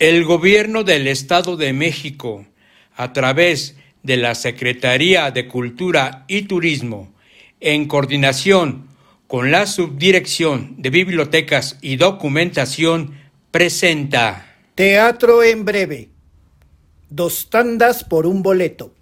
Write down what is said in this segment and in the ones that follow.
El gobierno del Estado de México, a través de la Secretaría de Cultura y Turismo, en coordinación con la Subdirección de Bibliotecas y Documentación, presenta Teatro en breve. Dos tandas por un boleto.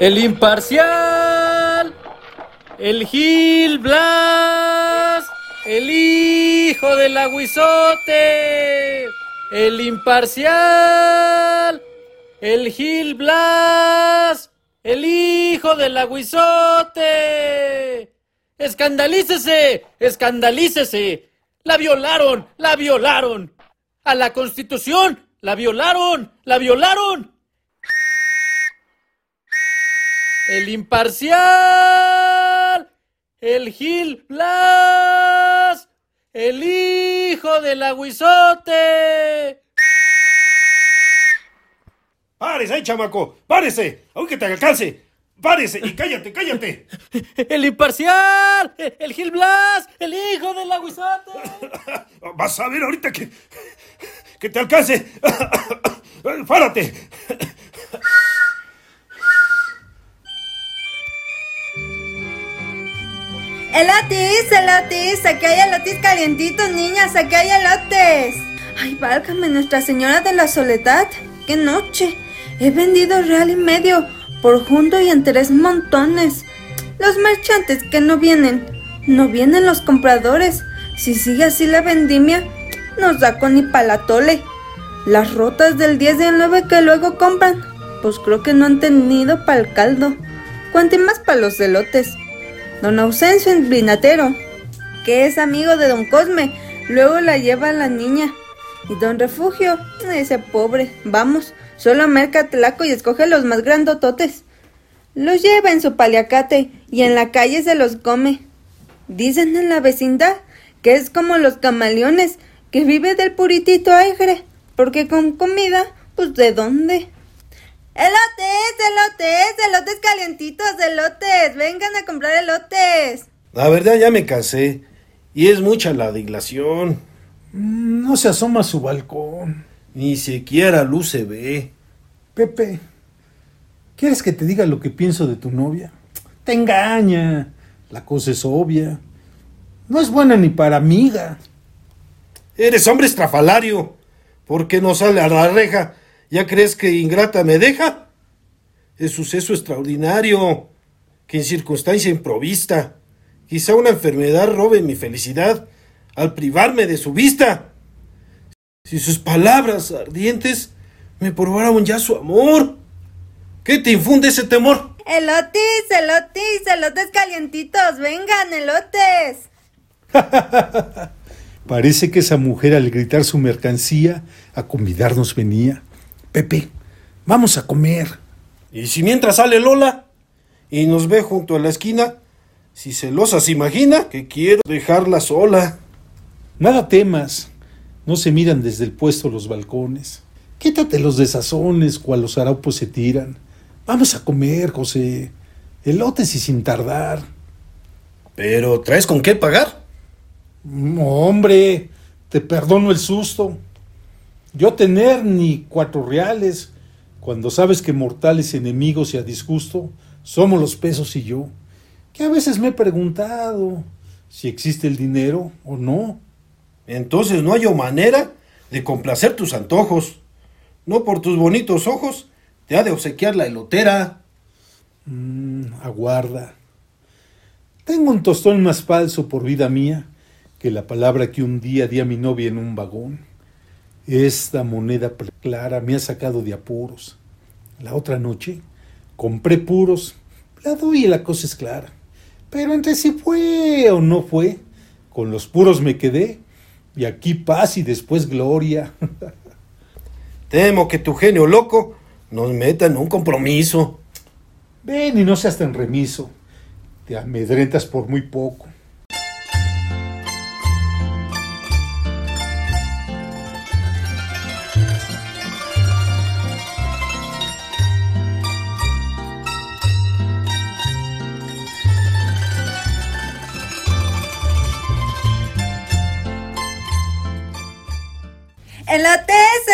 El imparcial. El Gil Blas. El hijo del aguizote. El imparcial. El Gil Blas. El hijo del aguizote. Escandalícese. Escandalícese. La violaron. La violaron. A la constitución. La violaron. La violaron. El imparcial, el Gil Blas, el hijo del aguizote. ¡Párese ahí, chamaco! ¡Párese! ¡Aunque te alcance! ¡Párese! ¡Y cállate, cállate! ¡El imparcial! ¡El Gil Blas! ¡El hijo del aguizote! Vas a ver ahorita que. que te alcance. ¡Párate! Elotis, elotis, aquí hay elotis calientitos, niñas, aquí hay elotes. Ay, válgame Nuestra Señora de la Soledad. ¡Qué noche! He vendido real y medio, por junto y en tres montones. Los marchantes que no vienen, no vienen los compradores. Si sigue así la vendimia, nos da con palatole. Las rotas del 10 de 9 que luego compran, pues creo que no han tenido pa'l caldo. Cuanto más pa' los elotes. Don Ausencio en Brinatero, que es amigo de don Cosme, luego la lleva la niña. Y don Refugio, ese pobre, vamos, solo merca tlaco y escoge los más grandototes. Los lleva en su paliacate y en la calle se los come. Dicen en la vecindad que es como los camaleones, que vive del puritito aire, porque con comida, pues de dónde. Elotes, elotes, elotes calientitos, elotes. Vengan a comprar elotes. La verdad ya me cansé. Y es mucha la dilación. Mm, no se asoma a su balcón. Ni siquiera luz se ve. Pepe, ¿quieres que te diga lo que pienso de tu novia? Te engaña. La cosa es obvia. No es buena ni para amiga. Eres hombre estrafalario. ¿Por qué no sale a la reja ¿Ya crees que ingrata me deja? Es suceso extraordinario, que en circunstancia improvista, quizá una enfermedad robe mi felicidad al privarme de su vista. Si sus palabras ardientes me probaron ya su amor, ¿qué te infunde ese temor? Elotis, elotis, elotes calientitos, vengan, elotes. Parece que esa mujer al gritar su mercancía a convidarnos venía. Pepe, vamos a comer. ¿Y si mientras sale Lola y nos ve junto a la esquina, si celosa se imagina que quiero dejarla sola? Nada temas, no se miran desde el puesto los balcones. Quítate los desazones cual los harapos se tiran. Vamos a comer, José. Elotes y sin tardar. ¿Pero traes con qué pagar? hombre, te perdono el susto. Yo tener ni cuatro reales, cuando sabes que mortales enemigos y a disgusto somos los pesos y yo, que a veces me he preguntado si existe el dinero o no. Entonces no hay manera de complacer tus antojos. No por tus bonitos ojos te ha de obsequiar la elotera. Mm, aguarda. Tengo un tostón más falso por vida mía que la palabra que un día di a mi novia en un vagón. Esta moneda clara me ha sacado de apuros. La otra noche compré puros, la doy y la cosa es clara. Pero entre si fue o no fue, con los puros me quedé y aquí paz y después gloria. Temo que tu genio loco nos meta en un compromiso. Ven y no seas tan remiso. Te amedrentas por muy poco.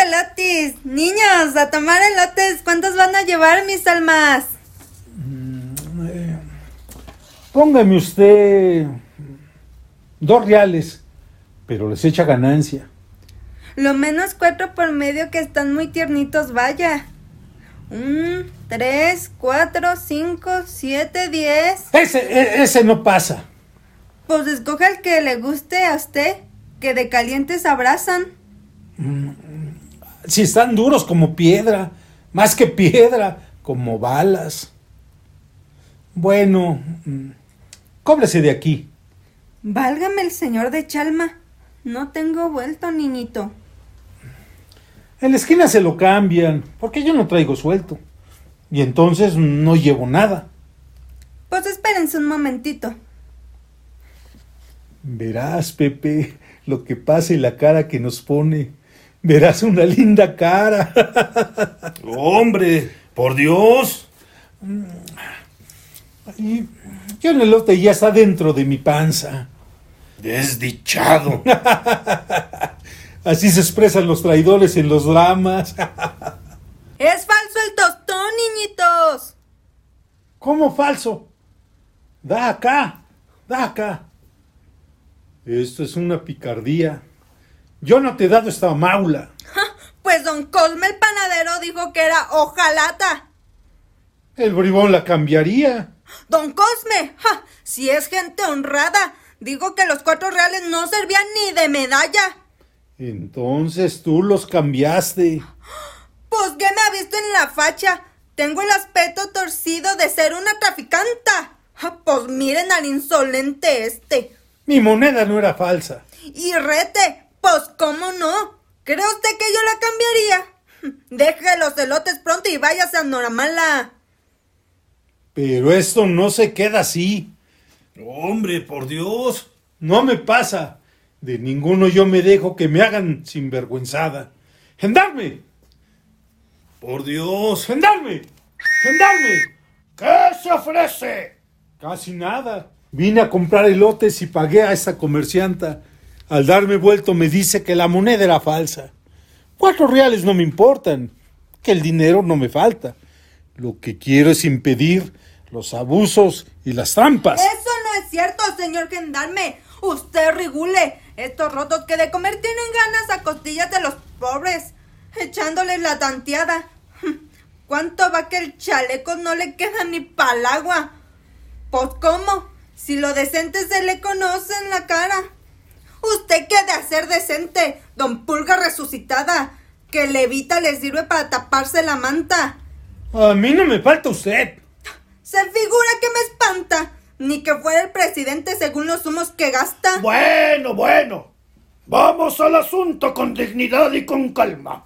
Elotes, elotes. Niños, a tomar elotes. ¿Cuántos van a llevar, mis almas? Póngame usted dos reales, pero les echa ganancia. Lo menos cuatro por medio que están muy tiernitos, vaya. Un, tres, cuatro, cinco, siete, diez. Ese, e- ese no pasa. Pues escoja el que le guste a usted, que de calientes abrazan. Si están duros como piedra, más que piedra, como balas. Bueno, mm, cóbrese de aquí. Válgame el señor de Chalma. No tengo vuelto, niñito. En la esquina se lo cambian, porque yo no traigo suelto. Y entonces no llevo nada. Pues espérense un momentito. Verás, Pepe, lo que pasa y la cara que nos pone. Verás una linda cara. Hombre, por Dios. Y yo el elote ya está dentro de mi panza. Desdichado. Así se expresan los traidores en los dramas. ¡Es falso el tostón, niñitos! ¿Cómo falso? Da acá, da acá. Esto es una picardía. Yo no te he dado esta maula. Pues don Cosme el panadero dijo que era hojalata. El bribón la cambiaría. Don Cosme, ¡ja! si es gente honrada, digo que los cuatro reales no servían ni de medalla. Entonces tú los cambiaste. Pues que me ha visto en la facha. Tengo el aspecto torcido de ser una traficanta. Ja, Pues miren al insolente este. Mi moneda no era falsa. Y rete, pues cómo no. ¿Cree usted que yo la cambiaría? Deje los elotes pronto y váyase a Noramala. Pero esto no se queda así. Hombre, por Dios. No me pasa. De ninguno yo me dejo que me hagan sinvergüenzada. ¡Gendarme! Por Dios. ¡Gendarme! ¡Gendarme! ¿Qué se ofrece? Casi nada. Vine a comprar elotes y pagué a esta comercianta. Al darme vuelto me dice que la moneda era falsa. Cuatro reales no me importan, que el dinero no me falta. Lo que quiero es impedir los abusos y las trampas. Eso no es cierto, señor gendarme. Usted regule. Estos rotos que de comer tienen ganas a costillas de los pobres, echándoles la tanteada. ¿Cuánto va que el chaleco no le queda ni pa'l agua? Pues cómo, si lo decente se le conoce en la cara. Usted qué de hacer decente, don Pulga resucitada, que levita le sirve para taparse la manta. A mí no me falta usted. Se figura que me espanta, ni que fuera el presidente según los humos que gasta. Bueno, bueno. Vamos al asunto con dignidad y con calma.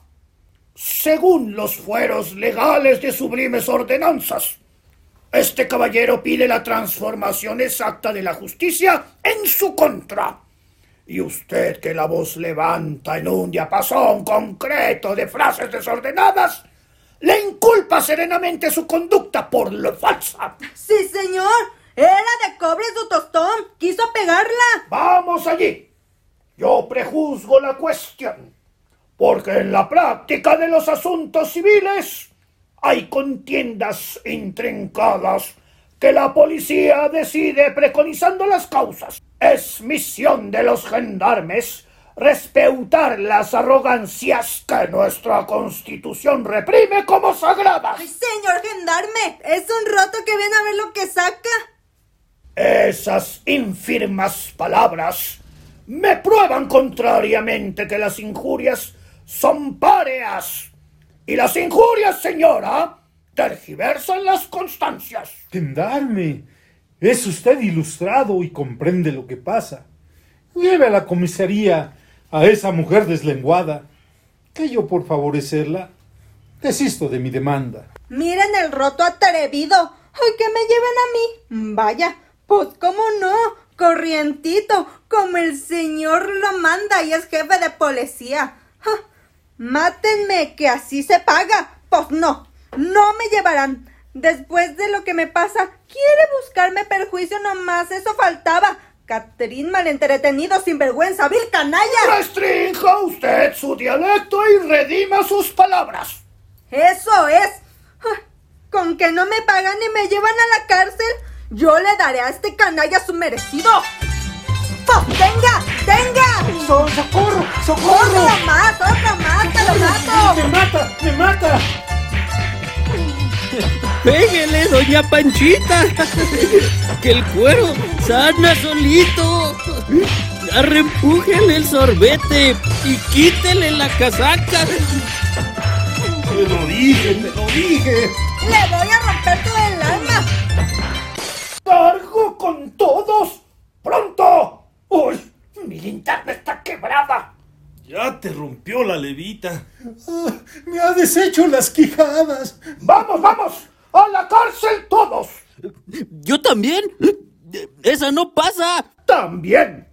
Según los fueros legales de sublimes ordenanzas, este caballero pide la transformación exacta de la justicia en su contra. Y usted que la voz levanta en un diapasón concreto de frases desordenadas, le inculpa serenamente su conducta por lo falsa. Sí, señor. Era de cobre su tostón. Quiso pegarla. Vamos allí. Yo prejuzgo la cuestión, porque en la práctica de los asuntos civiles hay contiendas intrincadas que la policía decide preconizando las causas. Es misión de los gendarmes respeutar las arrogancias que nuestra constitución reprime como sagradas. Ay, señor gendarme. Es un roto que viene a ver lo que saca. Esas infirmas palabras me prueban contrariamente que las injurias son páreas. Y las injurias, señora, tergiversan las constancias. Gendarme, es usted ilustrado y comprende lo que pasa. Lleve a la comisaría a esa mujer deslenguada, que yo por favorecerla desisto de mi demanda. Miren el roto atrevido. Ay, que me lleven a mí. Vaya, pues cómo no, corrientito, como el señor lo manda y es jefe de policía. Ja, mátenme, que así se paga. Pues no, no me llevarán. Después de lo que me pasa, quiere buscarme perjuicio nomás, eso faltaba. Catrín malentretenido, sinvergüenza, vil canalla. Restrinja usted su dialecto y redima sus palabras. Eso es. Con que no me pagan y me llevan a la cárcel, yo le daré a este canalla su merecido. ¡Pues tenga! ¡Tenga! ¡So- ¡Socorro! ¡Otro ¡Socorro! más! ¡Otro más! ¡Te lo mato! ¡Me mata! ¡Me mata! ¡Pégale, doña Panchita! ¡Que el cuero sana solito! Arrempújele el sorbete y quítele la casaca. Te lo dije, te lo dije. ¡Le voy a romper todo el alma! ¡Cargo con todos! ¡Pronto! ¡Uy! Mi linterna está quebrada. Ya te rompió la levita. Ah, ¡Me ha deshecho las quijadas! ¡Vamos, vamos! ¡A la cárcel todos! ¿Yo también? ¡Esa no pasa! También.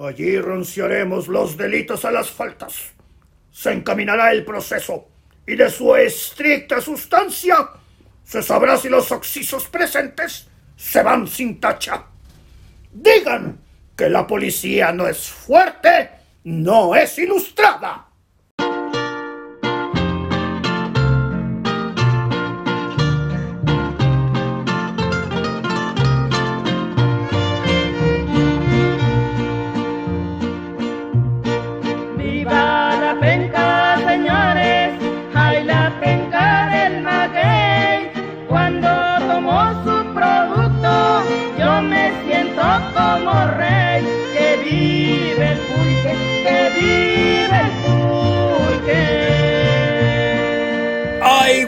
Allí ronciaremos los delitos a las faltas. Se encaminará el proceso y de su estricta sustancia se sabrá si los oxisos presentes se van sin tacha. Digan que la policía no es fuerte, no es ilustrada.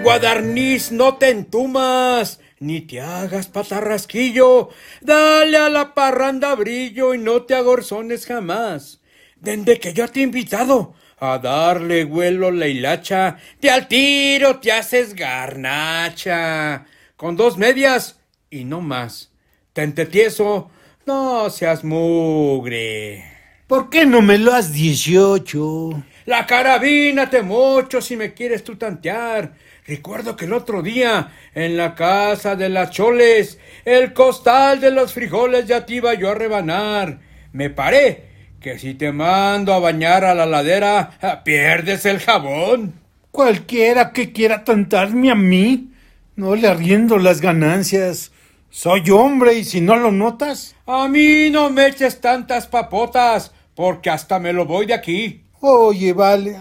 Guadarniz, no te entumas! Ni te hagas patarrasquillo. Dale a la parranda brillo y no te agorzones jamás. Desde que yo te he invitado a darle vuelo la hilacha, te al tiro te haces garnacha. Con dos medias y no más. Tente tieso, no seas mugre. ¿Por qué no me lo has 18? La carabina te mocho si me quieres tú tantear. Recuerdo que el otro día, en la casa de las choles, el costal de los frijoles ya te iba yo a rebanar. Me paré que si te mando a bañar a la ladera, ah, pierdes el jabón. Cualquiera que quiera tantarme a mí, no le arriendo las ganancias. Soy hombre y si no lo notas. A mí no me eches tantas papotas, porque hasta me lo voy de aquí. Oye, vale,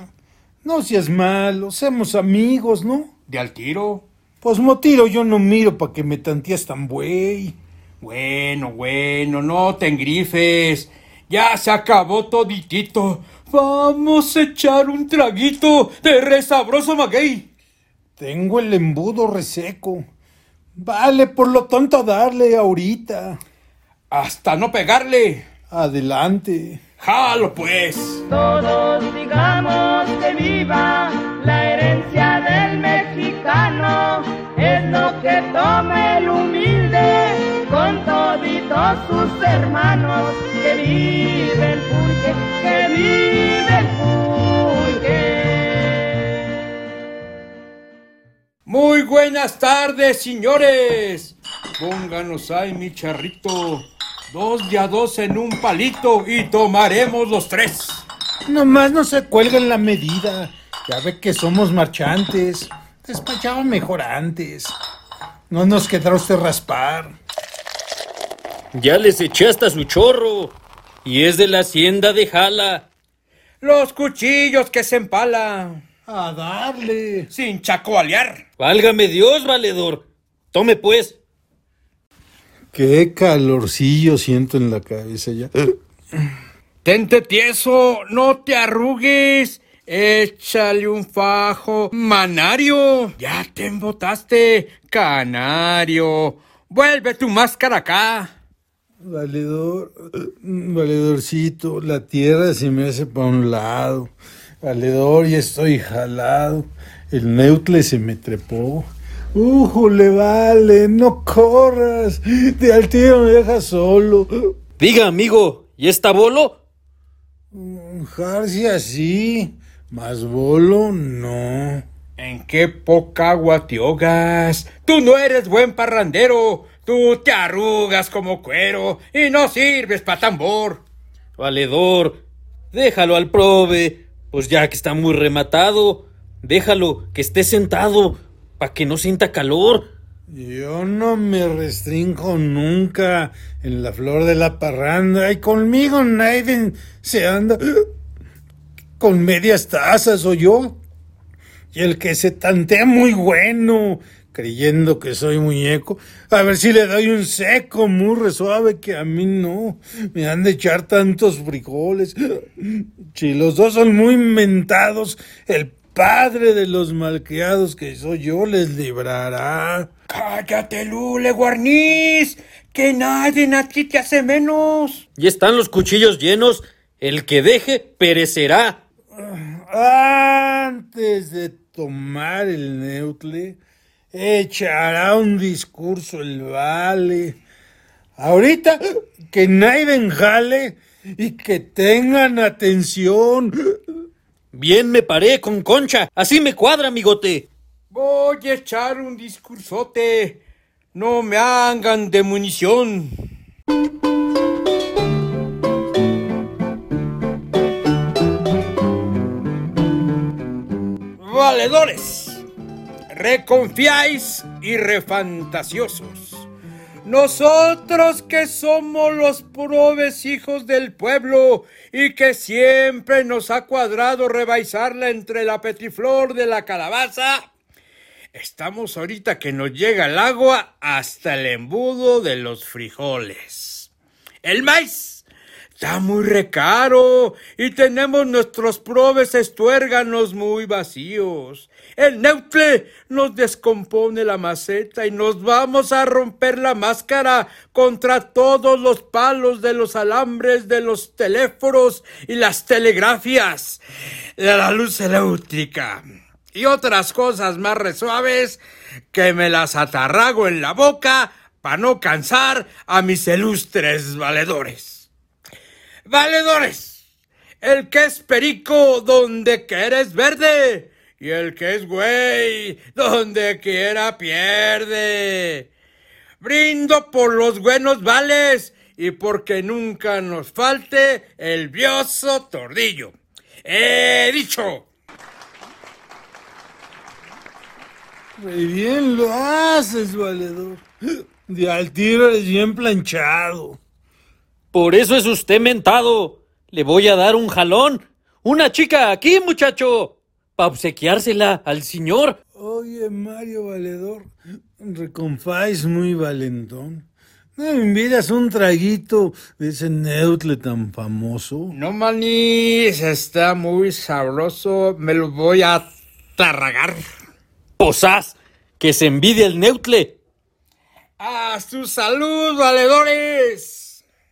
no seas malo, seamos amigos, ¿no? De al tiro. Pues motiro yo no miro pa' que me tantees tan güey. Bueno, bueno, no te engrifes. Ya se acabó toditito. Vamos a echar un traguito de resabroso maguey. Tengo el embudo reseco. Vale, por lo tonto darle ahorita. Hasta no pegarle. Adelante. Jalo pues. Todos digamos que viva que toma el humilde con toditos sus hermanos. Que vive el pulque, que vive el pulque. Muy buenas tardes, señores. Pónganos ahí mi charrito. Dos de a dos en un palito y tomaremos los tres. Nomás no se cuelguen la medida. Ya ve que somos marchantes. Despachaba mejor antes. No nos quedará usted raspar. Ya les eché hasta su chorro. Y es de la hacienda de Jala. Los cuchillos que se empala. A darle. Sin chacoalear. Válgame Dios, valedor. Tome pues. Qué calorcillo siento en la cabeza ya. Tente tieso, no te arrugues. Échale un fajo. Manario, ya te embotaste. Canario, vuelve tu máscara acá. Valedor, valedorcito, la tierra se me hace para un lado. Valedor, ya estoy jalado. El neutle se me trepó. ¡Újule, vale! ¡No corras! De al tío me deja solo. Diga, amigo, ¿y está bolo? Jarcia sí, más bolo no. ¿En qué poca agua te ahogas? Tú no eres buen parrandero. Tú te arrugas como cuero y no sirves pa' tambor. Valedor, déjalo al prove, pues ya que está muy rematado, déjalo que esté sentado, pa' que no sienta calor. Yo no me restringo nunca en la flor de la parranda y conmigo nadie se anda con medias tazas o yo. Y el que se tantea muy bueno, creyendo que soy muñeco, a ver si le doy un seco muy suave que a mí no me han de echar tantos frijoles. Si los dos son muy mentados, el padre de los malcriados que soy yo les librará. Cállate, Lule, guarniz, que nadie aquí te hace menos. Y están los cuchillos llenos, el que deje perecerá. Antes de tomar el neutle, echará un discurso el vale. Ahorita que nadie jale y que tengan atención. Bien me paré con concha, así me cuadra, amigote. Voy a echar un discursote. No me hagan de munición. Valedores, reconfiáis y refantasiosos. Nosotros que somos los probes hijos del pueblo y que siempre nos ha cuadrado rebaizarla entre la petriflor de la calabaza, estamos ahorita que nos llega el agua hasta el embudo de los frijoles. El maíz está muy recaro y tenemos nuestros probes estuérganos muy vacíos. El neutle nos descompone la maceta y nos vamos a romper la máscara contra todos los palos de los alambres de los teléfonos y las telegrafias de la luz eléctrica y otras cosas más resuaves que me las atarrago en la boca para no cansar a mis ilustres valedores. Valedores, el que es perico donde quiera es verde y el que es güey donde quiera pierde. Brindo por los buenos vales y porque nunca nos falte el vioso tordillo. He dicho. Muy bien lo haces, valedor. De al tiro eres bien planchado. Por eso es usted mentado. Le voy a dar un jalón. Una chica aquí, muchacho. Pa' obsequiársela al señor. Oye, Mario Valedor, reconfáis muy valentón. ¿No me invitas un traguito de ese neutle tan famoso? No, manís, está muy sabroso. Me lo voy a tarragar. Posás, que se envidia el neutle. ¡A su salud, valedores!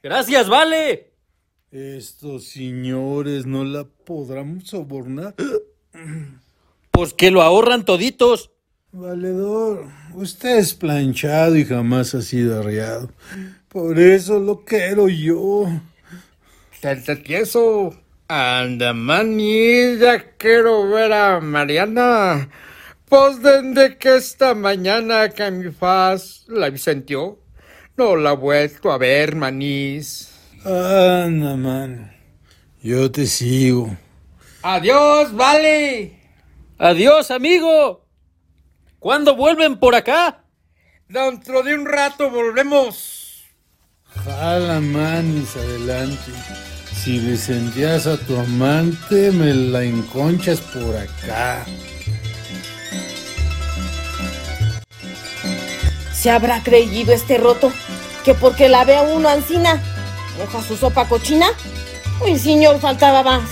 Gracias, vale. Estos señores no la podrán sobornar. Pues que lo ahorran toditos. Valedor, usted es planchado y jamás ha sido arreado. Por eso lo quiero yo. Te tieso. Anda, mani, ya quiero ver a Mariana. Pues desde que esta mañana que mi faz la visentió, no la he vuelto a ver, manís. Anda, man. Yo te sigo. Adiós, vale. Adiós, amigo. ¿Cuándo vuelven por acá? Dentro de un rato volvemos. Jala, manis, adelante. Si le sentías a tu amante, me la enconchas por acá. ¿Se habrá creído este roto que porque la ve a uno ancina, moja su sopa cochina? Uy, señor, faltaba más.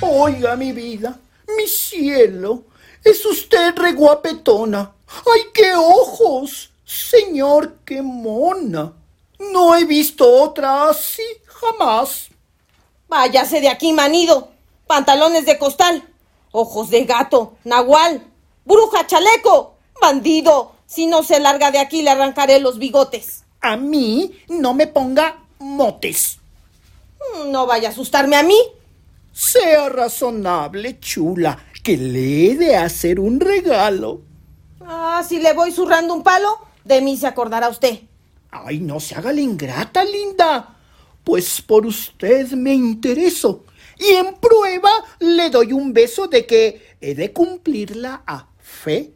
Oiga, mi vida, mi cielo, es usted reguapetona. ¡Ay, qué ojos! Señor, qué mona. No he visto otra así jamás. Váyase de aquí, manido. Pantalones de costal, ojos de gato, nahual, bruja chaleco, Bandido, si no se larga de aquí le arrancaré los bigotes. A mí no me ponga motes. No vaya a asustarme a mí. Sea razonable, chula, que le he de hacer un regalo. Ah, si le voy zurrando un palo, de mí se acordará usted. Ay, no se haga la ingrata, linda. Pues por usted me intereso. Y en prueba le doy un beso de que he de cumplirla a fe.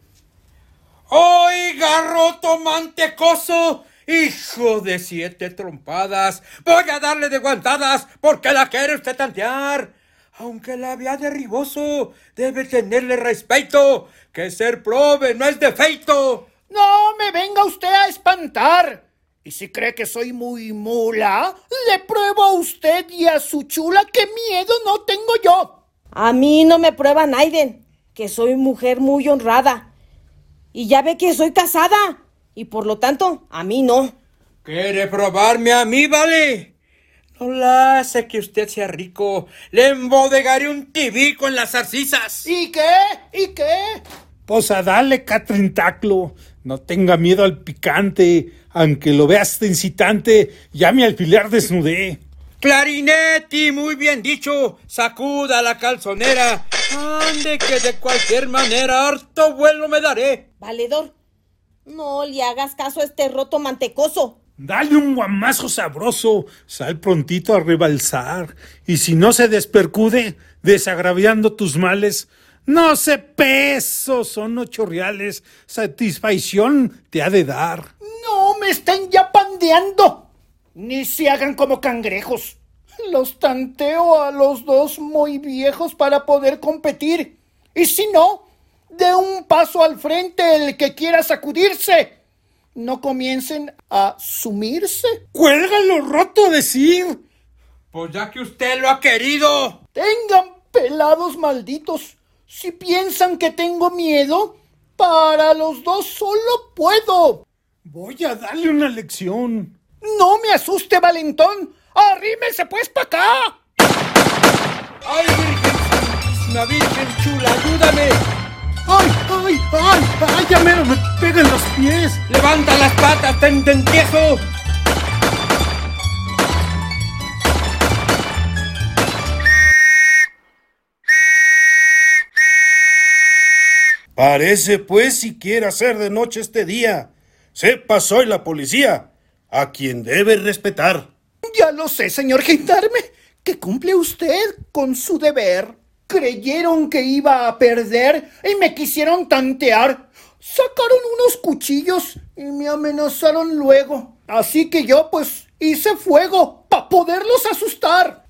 Oiga, roto mantecoso, hijo de siete trompadas, voy a darle de guantadas porque la quiere usted tantear. Aunque la vea de riboso, debe tenerle respeto, que ser prove no es defeito. No me venga usted a espantar. Y si cree que soy muy mula, le pruebo a usted y a su chula que miedo no tengo yo. A mí no me prueba Naiden, que soy mujer muy honrada. Y ya ve que soy casada. Y por lo tanto, a mí no. ¿Quiere probarme a mí, vale? No la hace que usted sea rico. Le embodegaré un tibico en las zarcisas. ¿Y qué? ¿Y qué? Pues a darle catrintáculo. No tenga miedo al picante. Aunque lo veas de incitante, ya mi alfiler desnudé. Clarinetti, muy bien dicho. Sacuda la calzonera. Ande que de cualquier manera harto vuelo me daré. Valedor, no le hagas caso a este roto mantecoso. Dale un guamazo sabroso, sal prontito a rebalsar, y si no se despercude, desagraviando tus males, no sé pesos, son ocho reales, satisfacción te ha de dar. No me estén ya pandeando. Ni se hagan como cangrejos. Los tanteo a los dos muy viejos para poder competir. Y si no, de un paso al frente el que quiera sacudirse. No comiencen a sumirse. Cuélgalo roto decir. Pues ya que usted lo ha querido. Tengan pelados malditos. Si piensan que tengo miedo, para los dos solo puedo. Voy a darle una lección. No me asuste, Valentón. Arrímese pues para acá. ¡Ay, Virgen Virgen chula, ayúdame! ¡Ay, ay, ay! ¡Ay, ya mero me pegan los pies! ¡Levanta las patas, tententiejo! Parece pues si quiere hacer de noche este día. Sepa, soy la policía, a quien debe respetar. Ya lo sé, señor gendarme, que cumple usted con su deber. Creyeron que iba a perder y me quisieron tantear. Sacaron unos cuchillos y me amenazaron luego. Así que yo pues hice fuego para poderlos asustar.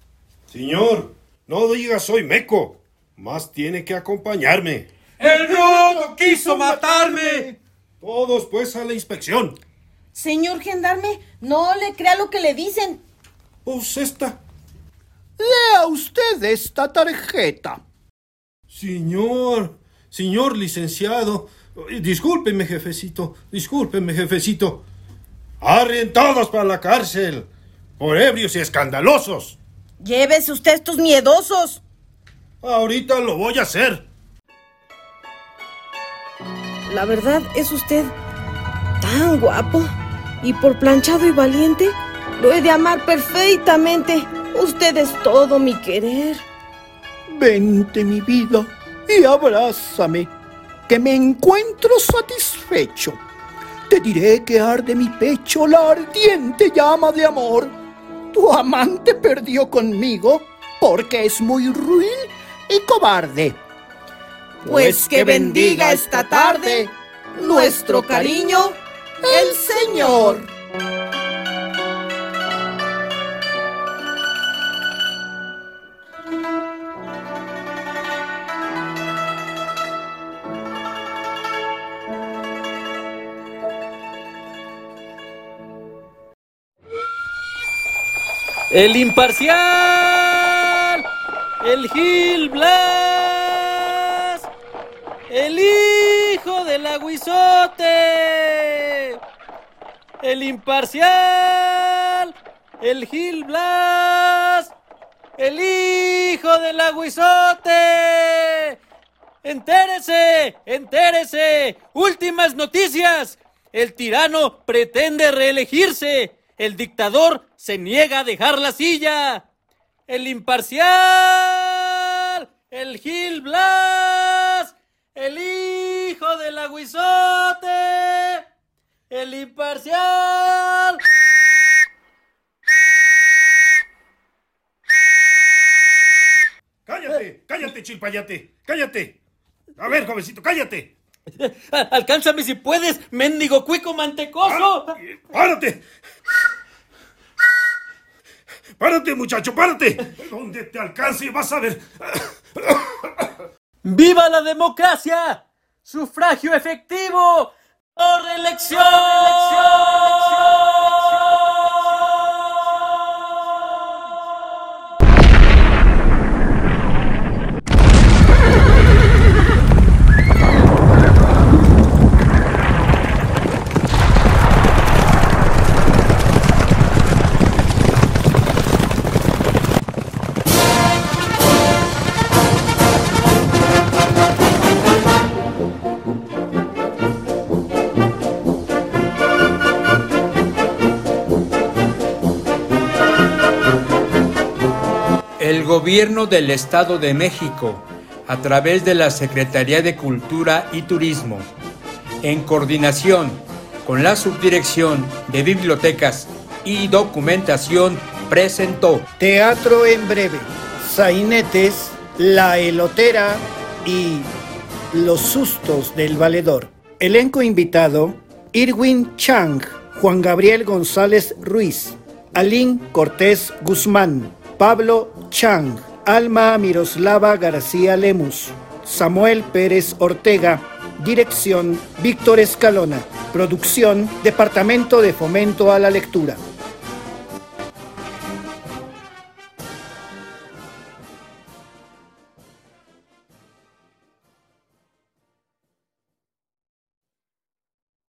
Señor, no diga soy meco, más tiene que acompañarme. ¡El rodo quiso matarme! Todos pues a la inspección. Señor gendarme, no le crea lo que le dicen. Pues esta. Lea usted esta tarjeta. Señor, señor licenciado, discúlpeme, jefecito, discúlpeme, jefecito. Arren todos para la cárcel, por ebrios y escandalosos. Llévese usted estos miedosos. Ahorita lo voy a hacer. La verdad es usted tan guapo y por planchado y valiente lo he de amar perfectamente. Usted es todo mi querer. Vente, mi vida, y abrázame, que me encuentro satisfecho. Te diré que arde mi pecho la ardiente llama de amor. Tu amante perdió conmigo porque es muy ruin y cobarde. Pues que bendiga esta tarde nuestro cariño, el Señor. El imparcial. El Gil Blas. El hijo del aguizote. El imparcial. El Gil Blas. El hijo del aguizote. ¡Entérese! ¡Entérese! ¡Últimas noticias! El tirano pretende reelegirse. El dictador se niega a dejar la silla. El imparcial. El Gil Blas. El hijo del aguizote. El imparcial. ¡Cállate! ¡Cállate, chilpayate! ¡Cállate! A ver, jovencito, cállate. Alcánzame si puedes, mendigo cuico mantecoso. ¡Párate! ¡Párate, muchacho, párate! Donde te alcance vas a ver. ¡Viva la democracia! ¡Sufragio efectivo! ¡Por reelección! El gobierno del Estado de México, a través de la Secretaría de Cultura y Turismo, en coordinación con la Subdirección de Bibliotecas y Documentación, presentó Teatro en breve, Sainetes, La Elotera y Los sustos del valedor. Elenco invitado, Irwin Chang, Juan Gabriel González Ruiz, Alín Cortés Guzmán, Pablo Chang, Alma Miroslava García Lemus, Samuel Pérez Ortega, Dirección Víctor Escalona, Producción Departamento de Fomento a la Lectura.